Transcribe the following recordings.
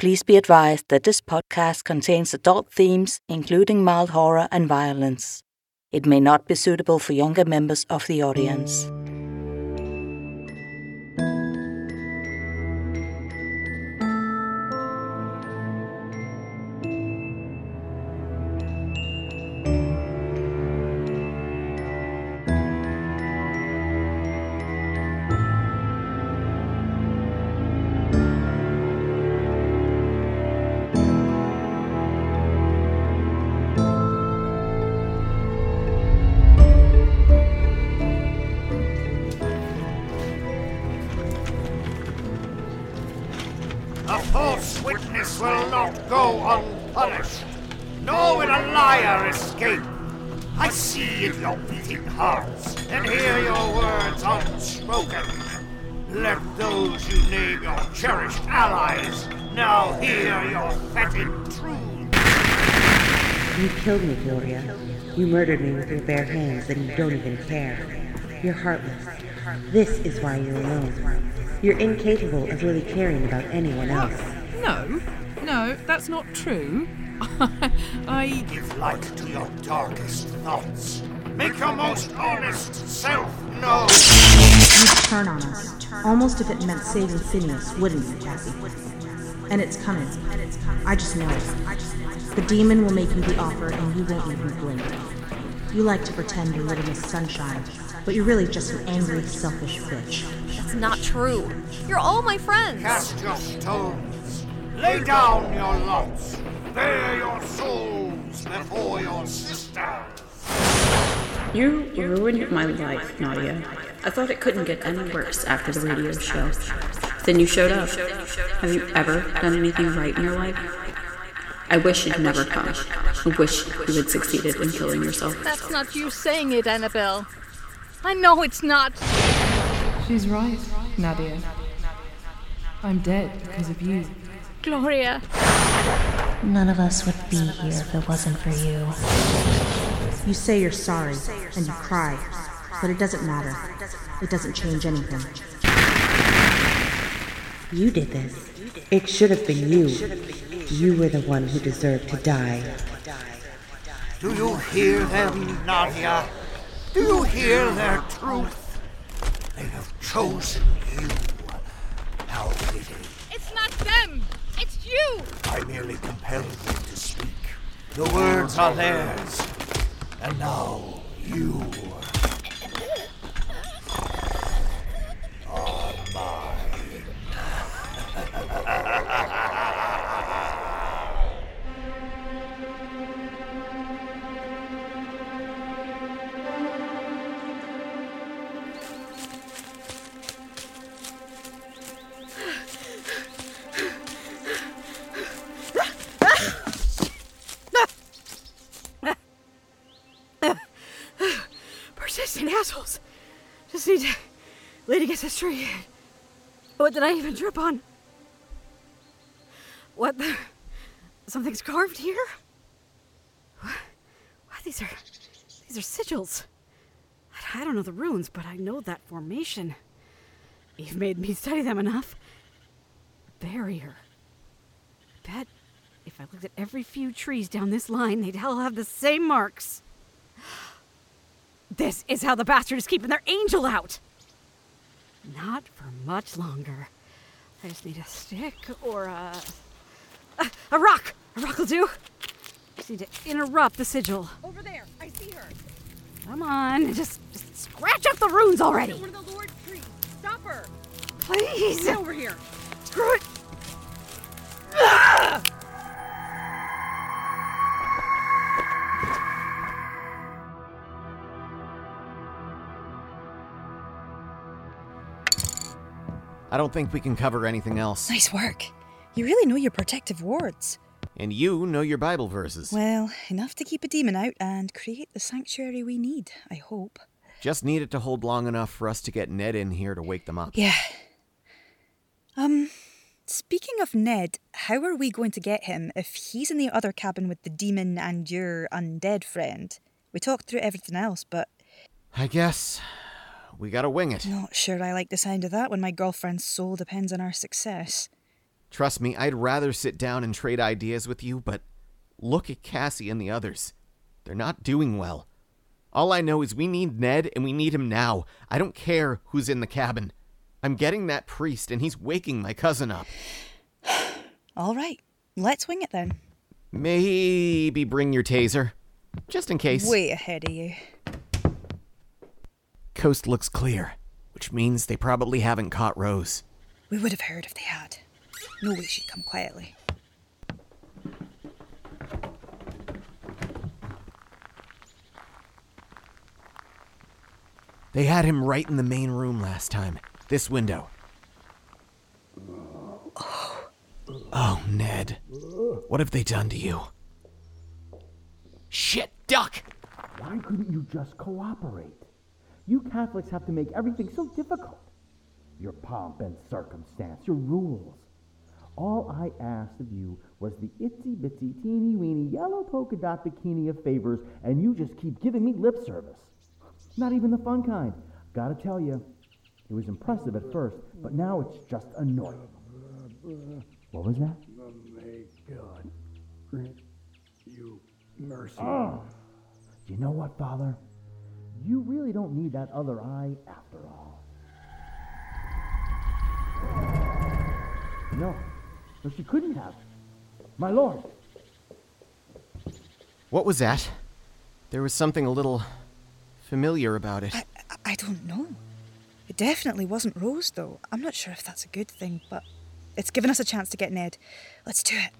Please be advised that this podcast contains adult themes, including mild horror and violence. It may not be suitable for younger members of the audience. Killed me, Gloria. You murdered me with your bare hands, and you don't even care. You're heartless. This is why you're alone. You're incapable of really caring about anyone else. No, no, that's not true. I. Give light to your darkest thoughts. Make your most honest self known. You'd turn on us, almost if it meant saving Phineas, wouldn't you, Cassie? And it's coming. I just know it. The demon will make you the offer, and you won't even blink. You like to pretend you're living in sunshine, but you're really just an angry, selfish bitch. That's not true. You're all my friends. Cast your stones. Lay down your lots. Bare your souls before your sisters. You ruined my life, Nadia. I thought it couldn't get any worse after the radio show. Then you showed up. Have you ever done anything right in your life? I wish you'd never come. I wish you had succeeded in killing yourself. That's not you saying it, Annabelle. I know it's not. She's right, Nadia. I'm dead because of you. Gloria. None of us would be here if it wasn't for you. You say you're sorry, and you cry, but it doesn't matter. It doesn't change anything. You did this. It should have been you. You were the one who deserved to die. Do you hear them, Nadia? Do you hear their truth? They have chosen you. How fitting. It's not them. It's you. I merely compelled them to speak. The words are theirs. And now you tree. What did I even trip on? What the? Something's carved here? What? These are. These are sigils. I don't know the runes, but I know that formation. You've made me study them enough. Barrier. Bet if I looked at every few trees down this line, they'd all have the same marks. This is how the bastard is keeping their angel out. Not for much longer. I just need a stick or a. A, a rock! A rock will do. just need to interrupt the sigil. Over there. I see her. Come on, just, just scratch up the runes already. One of the Lord trees. Stop her. Please. Get over here. Screw it. I don't think we can cover anything else. Nice work. You really know your protective wards. And you know your Bible verses. Well, enough to keep a demon out and create the sanctuary we need, I hope. Just need it to hold long enough for us to get Ned in here to wake them up. Yeah. Um, speaking of Ned, how are we going to get him if he's in the other cabin with the demon and your undead friend? We talked through everything else, but I guess we gotta wing it. not sure I like the sound of that when my girlfriend's soul depends on our success. Trust me, I'd rather sit down and trade ideas with you, but look at Cassie and the others. They're not doing well. All I know is we need Ned and we need him now. I don't care who's in the cabin. I'm getting that priest and he's waking my cousin up. All right, let's wing it then. Maybe bring your taser. Just in case. Way ahead of you. Coast looks clear, which means they probably haven't caught Rose. We would have heard if they had. No way she'd come quietly. They had him right in the main room last time. This window. Oh, Ned. What have they done to you? Shit, duck! Why couldn't you just cooperate? You Catholics have to make everything so difficult. Your pomp and circumstance, your rules. All I asked of you was the itsy bitsy teeny weeny yellow polka dot bikini of favors, and you just keep giving me lip service. Not even the fun kind. Gotta tell you, it was impressive at first, but now it's just annoying. What was that? Oh, May God grant you mercy. Oh. You know what, Father? You really don't need that other eye after all. No. No, she couldn't have. My lord. What was that? There was something a little familiar about it. I, I don't know. It definitely wasn't Rose, though. I'm not sure if that's a good thing, but it's given us a chance to get Ned. Let's do it.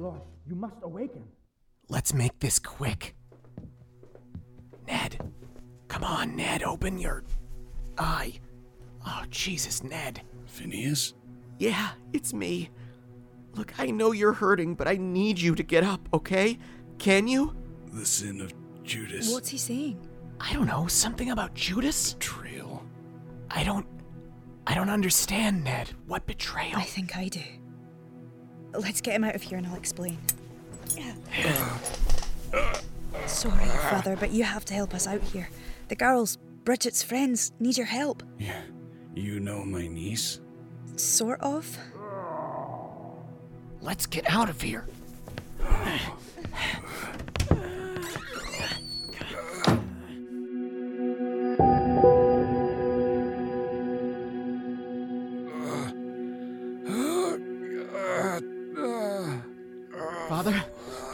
Lord, you must awaken. Let's make this quick. Ned. Come on, Ned, open your eye. Oh, Jesus, Ned. Phineas? Yeah, it's me. Look, I know you're hurting, but I need you to get up, okay? Can you? The sin of Judas. What's he saying? I don't know, something about Judas? Betrayal. I don't. I don't understand, Ned. What betrayal? I think I do. Let's get him out of here and I'll explain. Sorry, Father, but you have to help us out here. The girls, Bridgette's friends, need your help. Yeah. You know my niece? Sort of. Let's get out of here.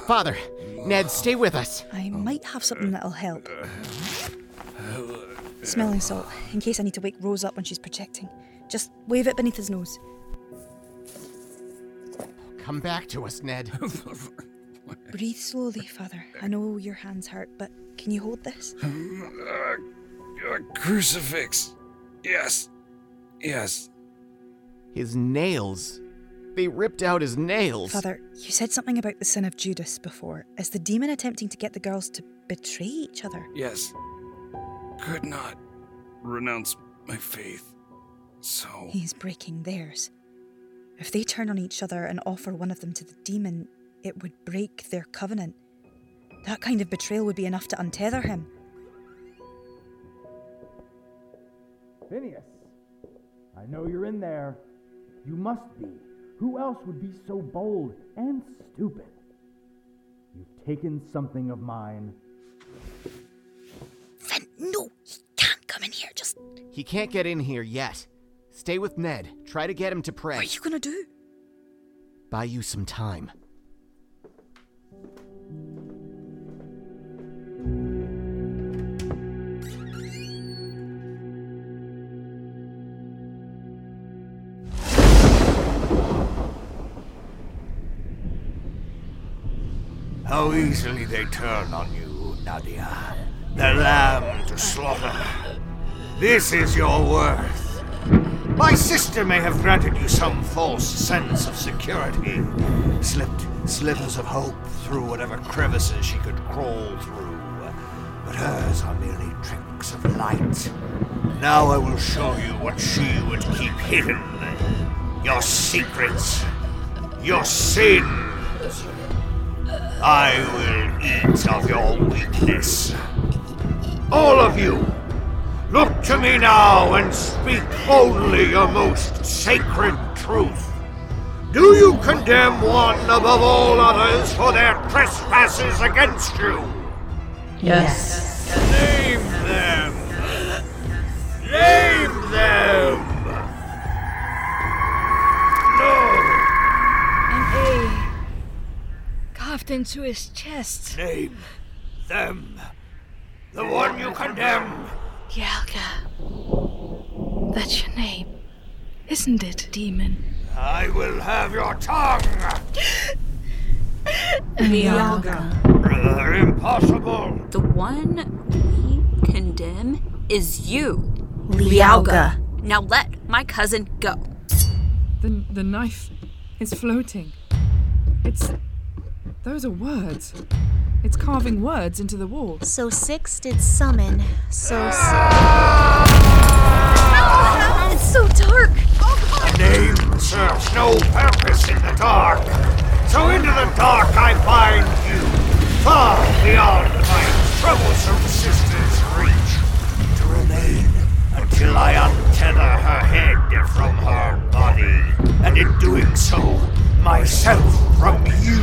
Father! Ned, stay with us. I might have something that'll help. Smelling salt, in case I need to wake Rose up when she's projecting. Just wave it beneath his nose. Come back to us, Ned. Breathe slowly, Father. I know your hands hurt, but can you hold this? A crucifix. Yes. Yes. His nails. They ripped out his nails. Father, you said something about the sin of Judas before. Is the demon attempting to get the girls to betray each other? Yes. Could not renounce my faith. So. He's breaking theirs. If they turn on each other and offer one of them to the demon, it would break their covenant. That kind of betrayal would be enough to untether him. Phineas, I know you're in there. You must be. Who else would be so bold and stupid? You've taken something of mine. Finn, no, he can't come in here. Just He can't get in here yet. Stay with Ned. Try to get him to pray. What are you gonna do? Buy you some time. How easily they turn on you, Nadia. The lamb to slaughter. This is your worth. My sister may have granted you some false sense of security, slipped slivers of hope through whatever crevices she could crawl through. But hers are merely tricks of light. Now I will show you what she would keep hidden. Your secrets. Your sins. I will eat of your weakness. All of you, look to me now and speak only your most sacred truth. Do you condemn one above all others for their trespasses against you? Yes. Carved into his chest. Name them. The one you condemn. Lialga. That's your name, isn't it, demon? I will have your tongue. Lialga. Uh, impossible. The one we condemn is you. Lialga. Now let my cousin go. The, the knife is floating. It's. Those are words. It's carving words into the wall. So six did summon. So six. It's so dark. A name serves no purpose in the dark. So into the dark I bind you, far beyond my troublesome sister's reach, to remain until I untether her head from her body, and in doing so, myself from you.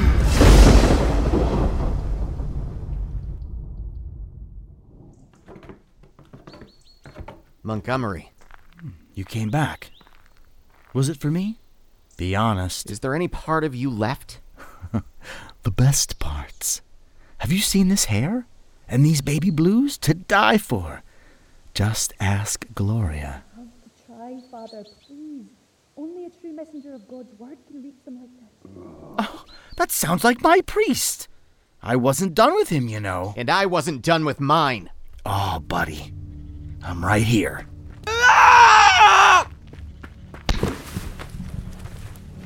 Montgomery. You came back. Was it for me? Be honest. Is there any part of you left? the best parts. Have you seen this hair? And these baby blues? To die for. Just ask Gloria. Try, Father, please. Only a true messenger of God's word can reach them like this. Oh, that sounds like my priest. I wasn't done with him, you know. And I wasn't done with mine. Oh, buddy. I'm right here.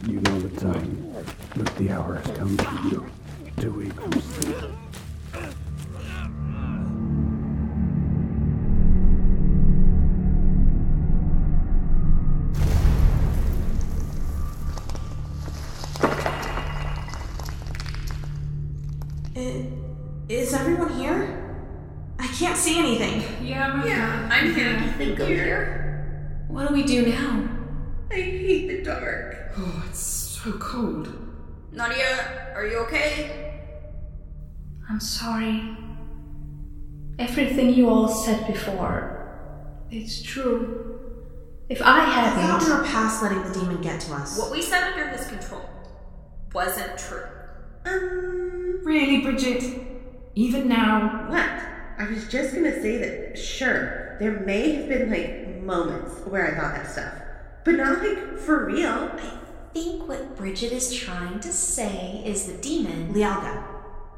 You know the time, but the hour has come for you to equal. See anything. Yeah, Yeah, I'm here. I think I'm here. What do we do now? I hate the dark. Oh, it's so cold. Nadia, are you okay? I'm sorry. Everything you all said before, it's true. If I We hadn't. are past letting the demon get to us. What we said under his control wasn't true. Um, Really, Bridgette? Even now? What? I was just gonna say that, sure, there may have been like moments where I thought that stuff, but not like for real. I think what Bridgette is trying to say is the demon. Lialga.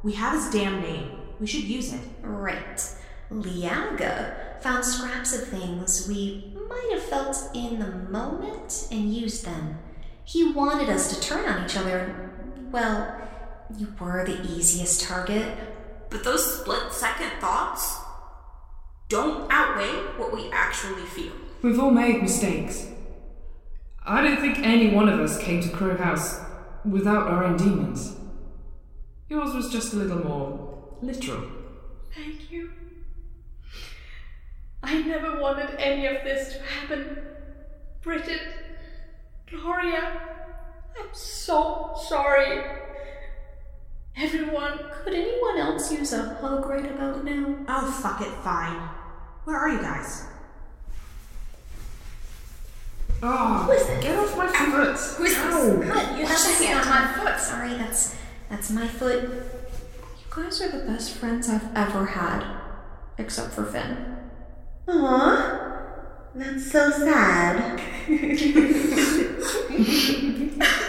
We have his damn name. We should use it. Right. Lialga found scraps of things we might have felt in the moment and used them. He wanted us to turn on each other, well, you were the easiest target. But those split second thoughts don't outweigh what we actually feel. We've all made mistakes. I don't think any one of us came to Crowe House without our own demons. Yours was just a little more literal. Thank you. I never wanted any of this to happen. Bridgette, Gloria, I'm so sorry. Everyone, Could anyone else use a hug right about now? Oh, fuck it, fine. Where are you guys? Oh, Who is it? get off my foot! Who is Ow. this? Cut, you Watch have the a hand hand. on my foot. Sorry, that's that's my foot. You guys are the best friends I've ever had, except for Finn. Aw, that's so sad.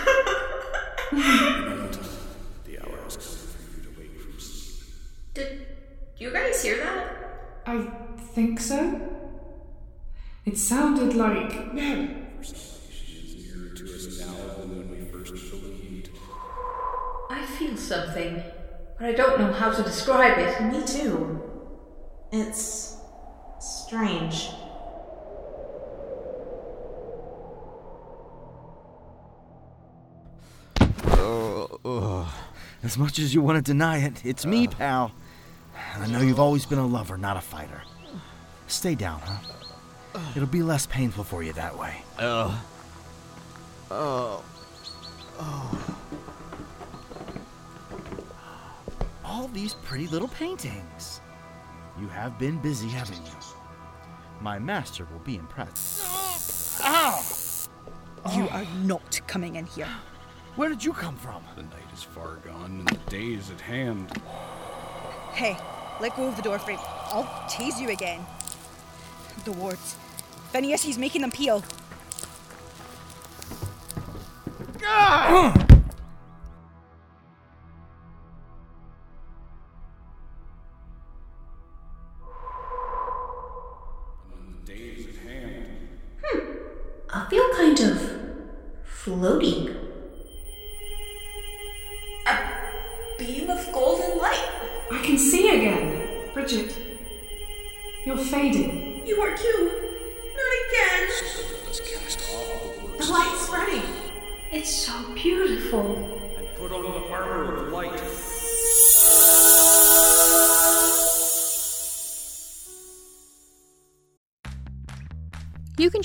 It sounded like. Ned. I feel something, but I don't know how to describe it. Me too. It's strange. Oh, oh. As much as you want to deny it, it's me, pal. I know you've always been a lover, not a fighter. Stay down, huh? It'll be less painful for you that way. Ugh. Oh. Oh. All these pretty little paintings. You have been busy, haven't you? My master will be impressed. Ow! You are not coming in here. Where did you come from? The night is far gone and the day is at hand. Hey, let go of the door frame. I'll tease you again. The wards. Phineas, he's making them peel.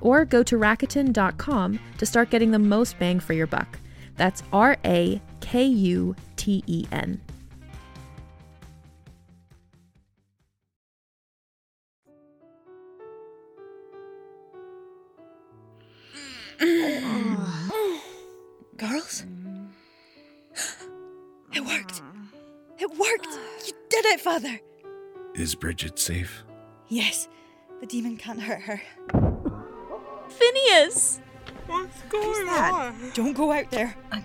Or go to Rakuten.com to start getting the most bang for your buck. That's R A K U T E N. Girls? It worked. It worked. You did it, Father. Is Bridget safe? Yes, the demon can't hurt her. Phineas! What's going on? Don't go out there. I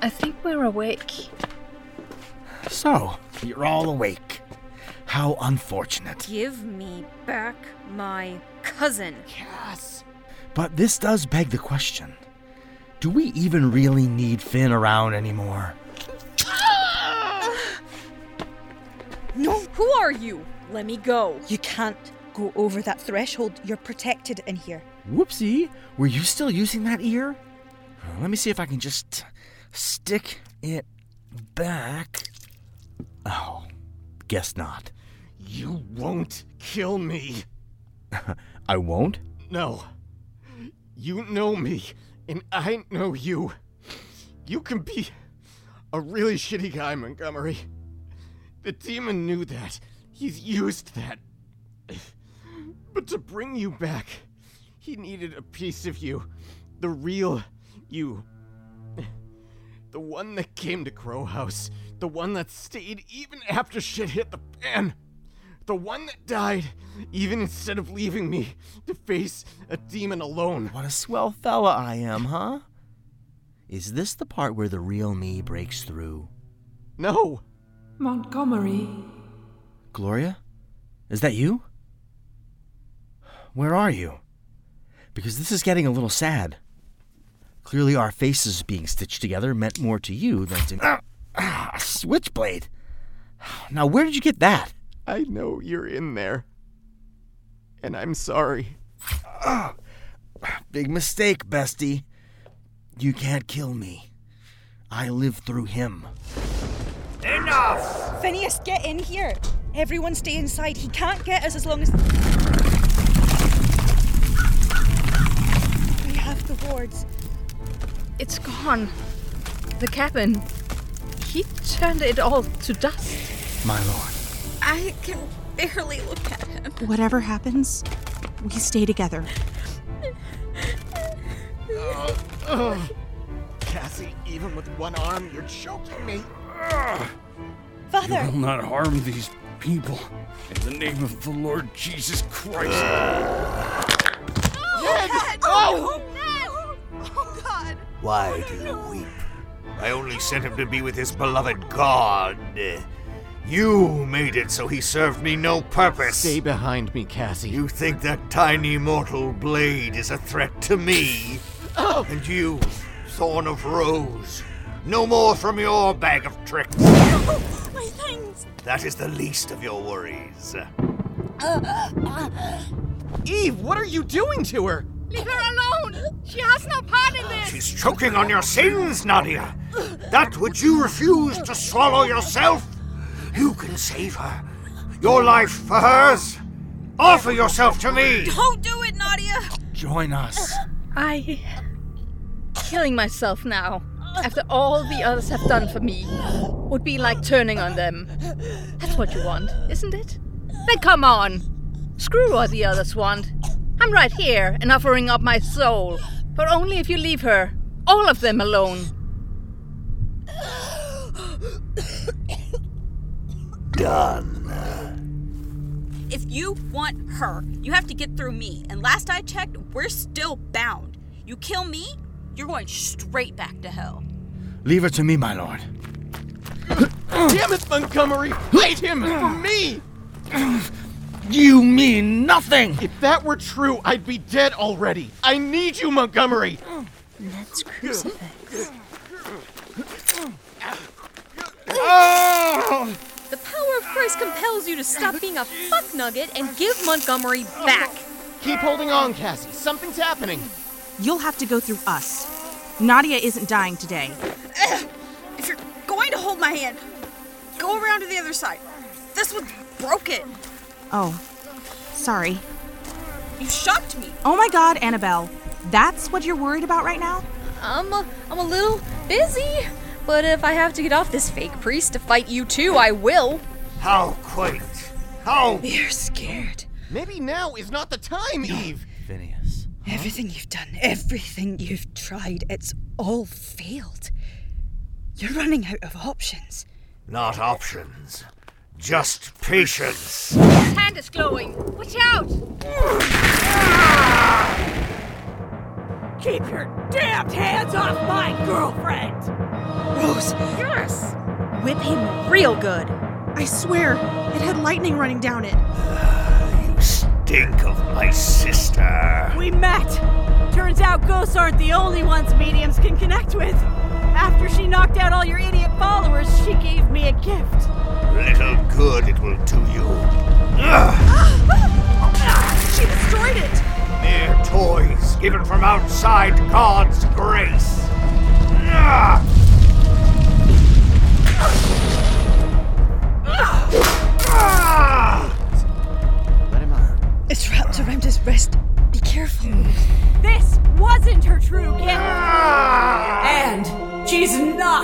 I think we're awake. So, you're all awake. How unfortunate. Give me back my cousin. Cass. But this does beg the question do we even really need Finn around anymore? No. Who are you? Let me go. You can't go over that threshold. You're protected in here. Whoopsie, were you still using that ear? Let me see if I can just stick it back. Oh, guess not. You won't kill me. I won't? No. You know me, and I know you. You can be a really shitty guy, Montgomery. The demon knew that. He's used that. But to bring you back, he needed a piece of you. The real you. The one that came to Crowe House. The one that stayed even after shit hit the fan. The one that died even instead of leaving me to face a demon alone. What a swell fella I am, huh? Is this the part where the real me breaks through? No. Montgomery. Gloria? Is that you? Where are you? Because this is getting a little sad. Clearly, our faces being stitched together meant more to you than to. Ah, ah, a switchblade! Now, where did you get that? I know you're in there. And I'm sorry. Ah, big mistake, bestie. You can't kill me. I live through him. Enough! Phineas, get in here. Everyone stay inside. He can't get us as long as. We have the wards. It's gone. The cabin. He turned it all to dust. My lord. I can barely look at him. Whatever happens, we stay together. Ugh. Cassie, even with one arm, you're choking me. Father! You will not harm these people. In the name of the Lord Jesus Christ. Ned! Oh! Ned! Oh, God! Why do you weep? I only sent him to be with his beloved God. You made it so he served me no purpose. Stay behind me, Cassie. You think that tiny mortal blade is a threat to me? Oh. And you, Thorn of Rose, no more from your bag of tricks. Oh, my things! That is the least of your worries. Uh, uh, uh. Eve, what are you doing to her? Leave her alone! She has no part in this! She's choking on your sins, Nadia. That which you refuse to swallow yourself, you can save her. Your life for hers. Offer yourself to me. Don't do it, Nadia! Join us. I. Killing myself now, after all the others have done for me, would be like turning on them. That's what you want, isn't it? Then come on! Screw what the others want. I'm right here and offering up my soul, but only if you leave her, all of them alone. Done. If you want her, you have to get through me. And last I checked, we're still bound. You kill me, you're going straight back to hell. Leave her to me, my lord. Damn it, Montgomery! Hate him for me! You mean nothing! If that were true, I'd be dead already. I need you, Montgomery! Mm, Ned's crucifix. Oh! The power of Christ compels you to stop being a fuck nugget and give Montgomery back. Keep holding on, Cassie. Something's happening. You'll have to go through us. Nadia isn't dying today. Eh, if you're going to hold my hand, go around to the other side. This one's broken. Oh, sorry. You shocked me. Oh my god, Annabelle. That's what you're worried about right now? I'm a, I'm a little busy, but if I have to get off this fake priest to fight you too, I will. How quaint. How. You're scared. Maybe now is not the time, Eve. Phineas. Everything you've done, everything you've tried, it's all failed. You're running out of options. Not options. Just patience. His hand is glowing. Watch out! Keep your damned hands off my girlfriend! Rose, Yes! whip him real good. I swear, it had lightning running down it. You stink of my sister. We met! Turns out ghosts aren't the only ones mediums can connect with. After she knocked out all your idiot followers, she gave me a gift. Little good it will do you. She destroyed it! Mere toys given from outside God's grace.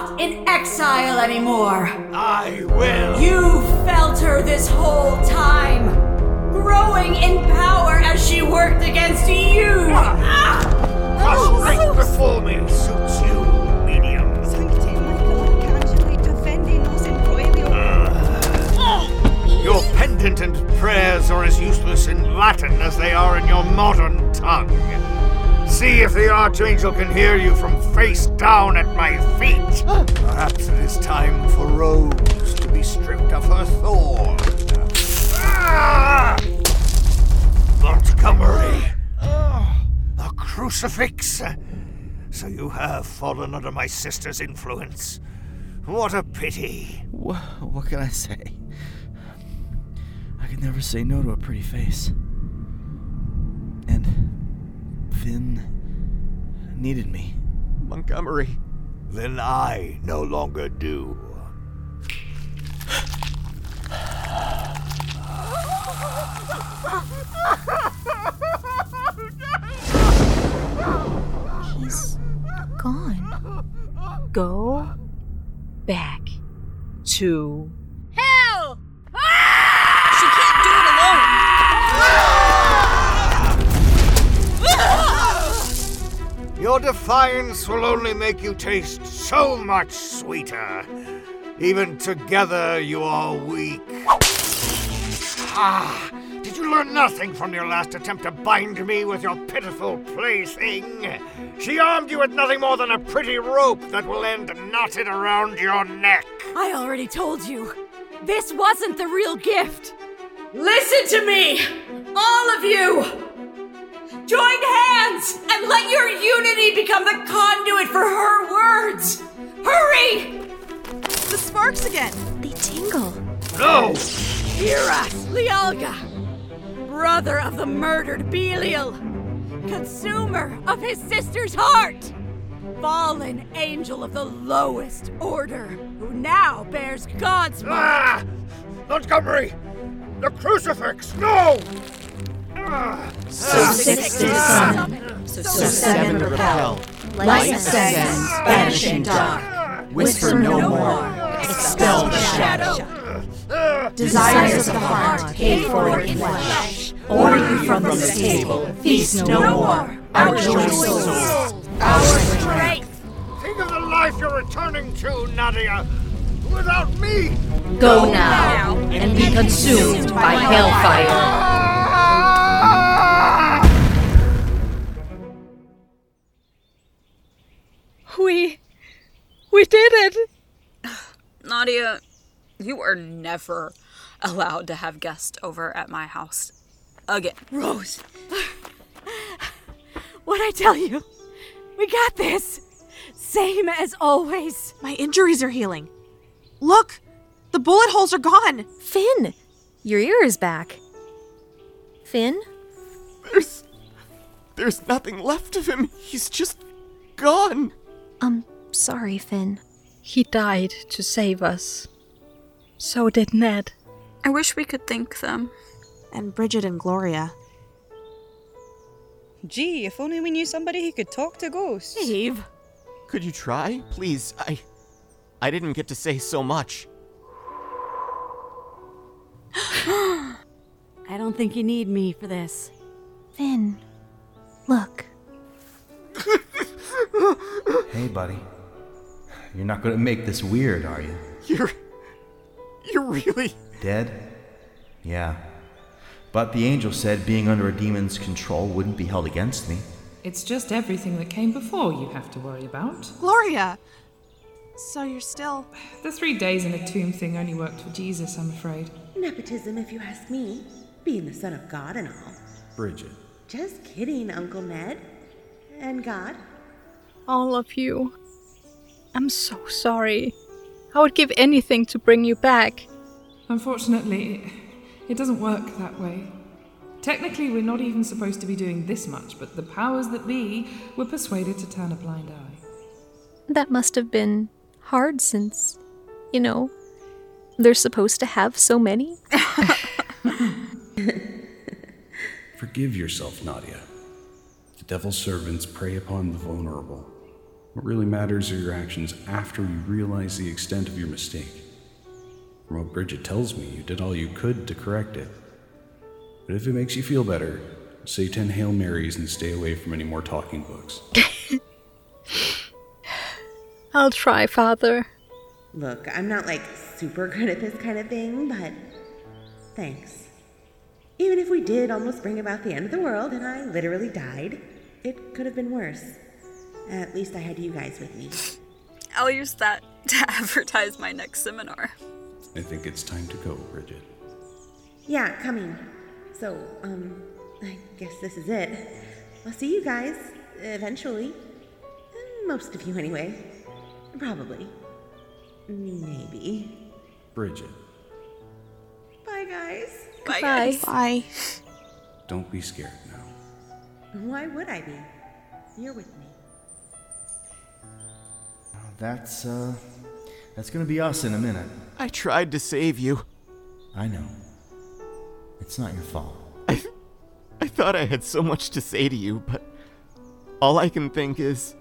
Not in exile anymore. I will. You felt her this whole time, growing in power as she worked against you. Ah! Prostrate before me suits you, medium. Sancte Michael Archangele defendi nos in proelio. Your pendant and prayers are as useless in Latin as they are in your modern tongue. See if the Archangel can hear you from face down at my feet. Perhaps it is time for Rose to be stripped of her thorn. Ah! Montgomery! A crucifix! So you have fallen under my sister's influence. What a pity. What can I say? I can never say no to a pretty face. And Finn needed me. Montgomery. Then I no longer do. He's gone. Go back to. Your defiance will only make you taste so much sweeter. Even together, you are weak. Ah! Did you learn nothing from your last attempt to bind me with your pitiful plaything? She armed you with nothing more than a pretty rope that will end knotted around your neck. I already told you. This wasn't the real gift. Listen to me! All of you! Join hands and let your unity become the conduit for her words! Hurry! The sparks again! They tingle. No! Hear us, Lialga! Brother of the murdered Belial! Consumer of his sister's heart! Fallen angel of the lowest order, who now bears God's mark! Ah! Montgomery! The crucifix! No! So six did summon, so seven repel. Light ascends, banishing dark. Whisper no more, expel the shadow. Desires of the heart, paid for in flesh. Order you from this table, feast no more. Our joy souls, our strength. Think of the life you're returning to, Nadia! Without me! Go now and be consumed by hellfire. We. We did it! Nadia, you are never allowed to have guests over at my house again. Rose! What'd I tell you? We got this! Same as always. My injuries are healing. Look! The bullet holes are gone! Finn! Your ear is back. Finn? There's. There's nothing left of him. He's just gone. Um, sorry, Finn. He died to save us. So did Ned. I wish we could thank them. And Bridgette and Gloria. Gee, if only we knew somebody who could talk to ghosts. Eve. Could you try? Please, I. I didn't get to say so much. I don't think you need me for this. Finn, look. Hey, buddy. You're not gonna make this weird, are you? You're. You're really. Dead? Yeah. But the angel said being under a demon's control wouldn't be held against me. It's just everything that came before you have to worry about. Gloria! So you're still. The three days in a tomb thing only worked for Jesus, I'm afraid. Nepotism, if you ask me. Being the son of God and all. Bridgette. Just kidding, Uncle Ned. And God. All of you. I'm so sorry. I would give anything to bring you back. Unfortunately, it, it doesn't work that way. Technically, we're not even supposed to be doing this much, but the powers that be were persuaded to turn a blind eye. That must have been hard since, you know, they're supposed to have so many. Forgive yourself, Nadia. The devil's servants prey upon the vulnerable. What really matters are your actions after you realize the extent of your mistake. From what Bridgette tells me, you did all you could to correct it. But if it makes you feel better, say 10 Hail Marys and stay away from any more talking books. I'll try, Father. Look, I'm not like super good at this kind of thing, but thanks. Even if we did almost bring about the end of the world and I literally died, it could have been worse. At least I had you guys with me. I'll use that to advertise my next seminar. I think it's time to go, Bridgette. Yeah, coming. So, um, I guess this is it. I'll see you guys eventually. Most of you, anyway. Probably. Maybe. Bridgette, Bye, guys. Bye, guys. Bye. don't be scared now. Why would I be? You're with me. That's, uh, that's gonna be us in a minute. I tried to save you. I know. It's not your fault. I, I thought I had so much to say to you, but all I can think is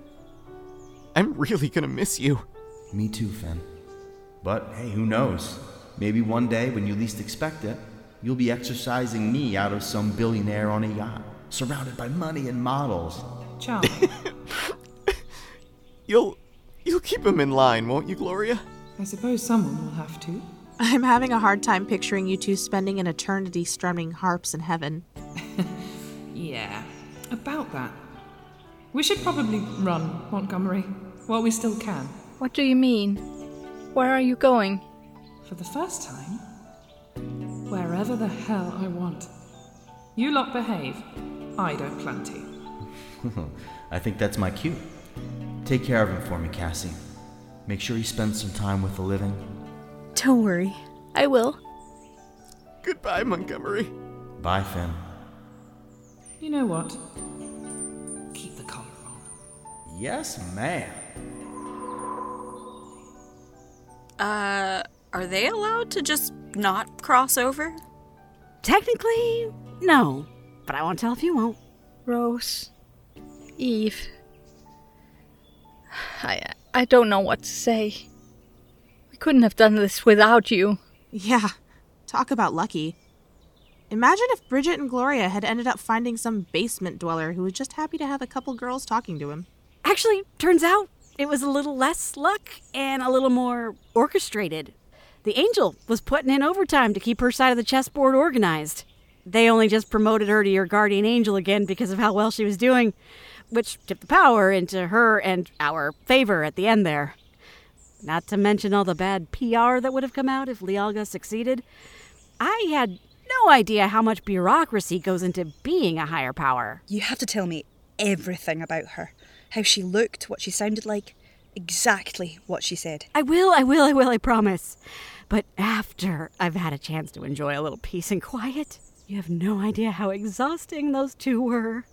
I'm really gonna miss you. Me too, Finn. But hey, who knows? Maybe one day, when you least expect it, you'll be exorcising me out of some billionaire on a yacht, surrounded by money and models. Ciao. You'll you'll keep him in line, won't you, Gloria? I suppose someone will have to. I'm having a hard time picturing you two spending an eternity strumming harps in heaven. Yeah, about that. We should probably run, Montgomery, while we still can. What do you mean? Where are you going? For the first time, wherever the hell I want. You lot behave. I don't plan to. I think that's my cue. Take care of him for me, Cassie. Make sure he spends some time with the living. Don't worry, I will. Goodbye, Montgomery. Bye, Finn. You know what? Keep the collar on. Yes, ma'am. Uh, are they allowed to just not cross over? Technically, no. But I won't tell if you won't. Rose. Eve. I I don't know what to say. We couldn't have done this without you. Yeah, talk about lucky. Imagine if Bridgette and Gloria had ended up finding some basement dweller who was just happy to have a couple girls talking to him. Actually, turns out it was a little less luck and a little more orchestrated. The angel was putting in overtime to keep her side of the chessboard organized. They only just promoted her to your guardian angel again because of how well she was doing, which tipped the power into her and our favor at the end there. Not to mention all the bad PR that would have come out if Lialga succeeded. I had no idea how much bureaucracy goes into being a higher power. You have to tell me everything about her. How she looked, what she sounded like, exactly what she said. I will, I will, I will, I promise. But after I've had a chance to enjoy a little peace and quiet, you have no idea how exhausting those two were.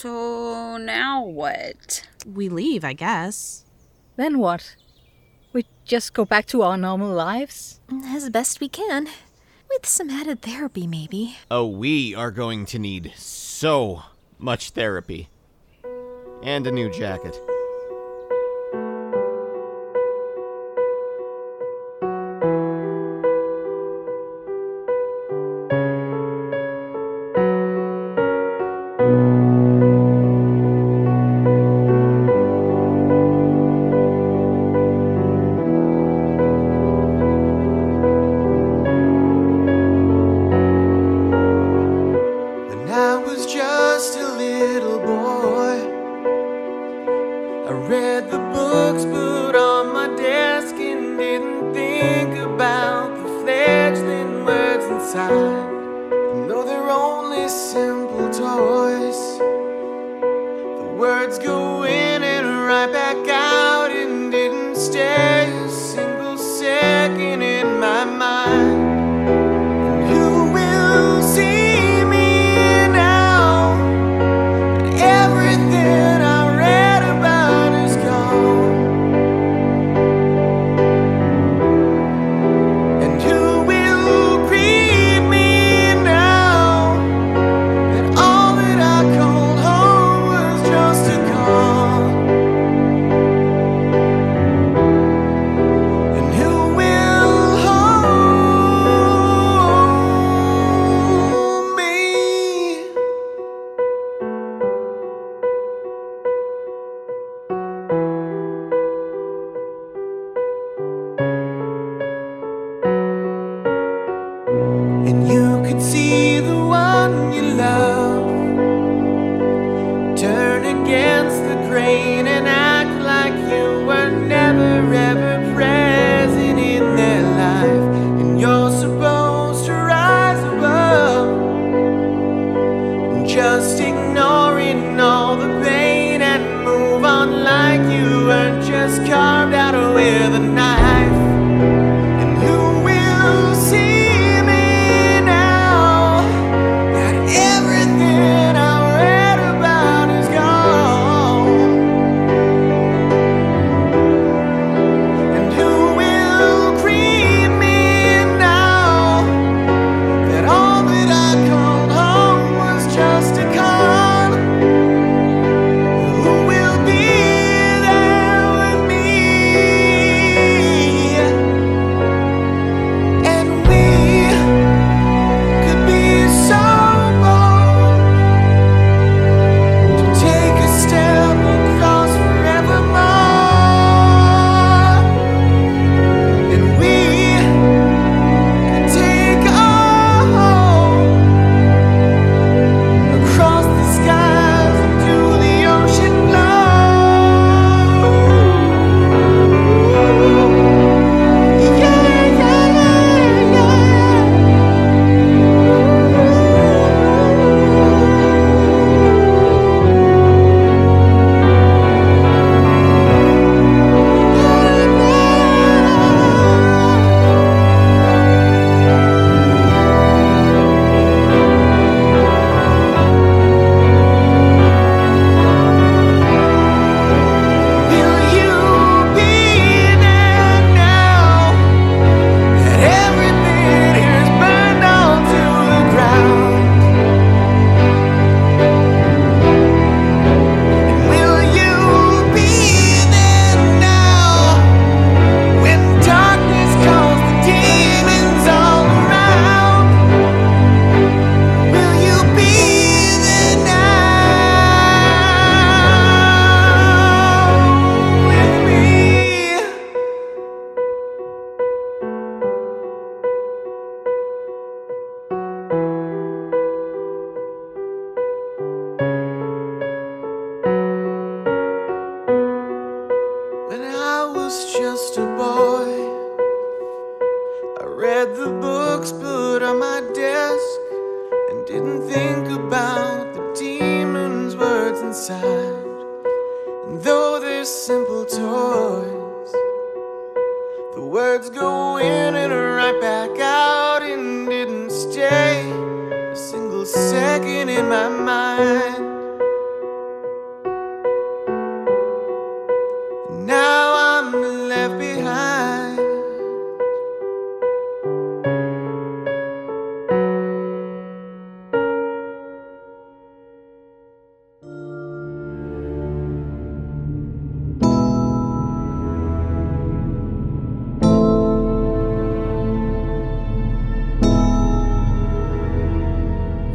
So now what? We leave, I guess. Then what? We just go back to our normal lives? As best we can. With some added therapy, maybe. Oh, we are going to need so much therapy. And a new jacket.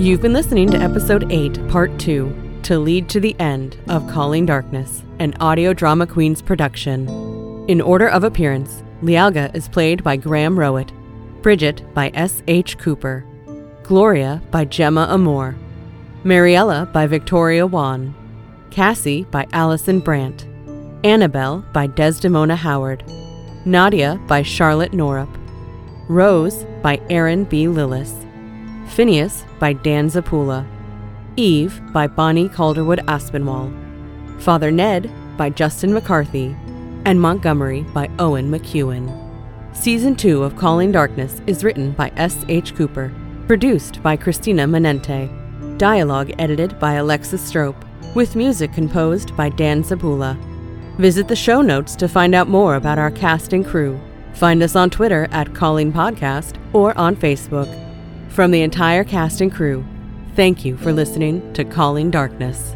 You've been listening to episode 8, part 2, To Lead to the End of Calling Darkness, an audio drama queen's production. In order of appearance, Lialga is played by Graham Rowat, Bridgette by S.H. Cooper, Gloria by Gemma Amor, Mariela by Victoria Juan, Cassie by Allison Brandt, Annabelle by Desdymona Howard, Nadia by Charlotte Norup, Rose by Erin B. Lillis, Phineas by Dan Zappulla, Eve by Bonnie Calderwood Aspinwall, Father Ned by Justin McCarthy, and Montgomery by Owen McCuen. Season 2 of Calling Darkness is written by S.H. Cooper, produced by Kristina Manente, dialogue edited by Alexis Strope, with music composed by Dan Zappulla. Visit the show notes to find out more about our cast and crew. Find us on Twitter at Calling Podcast or on Facebook. From the entire cast and crew, thank you for listening to Calling Darkness.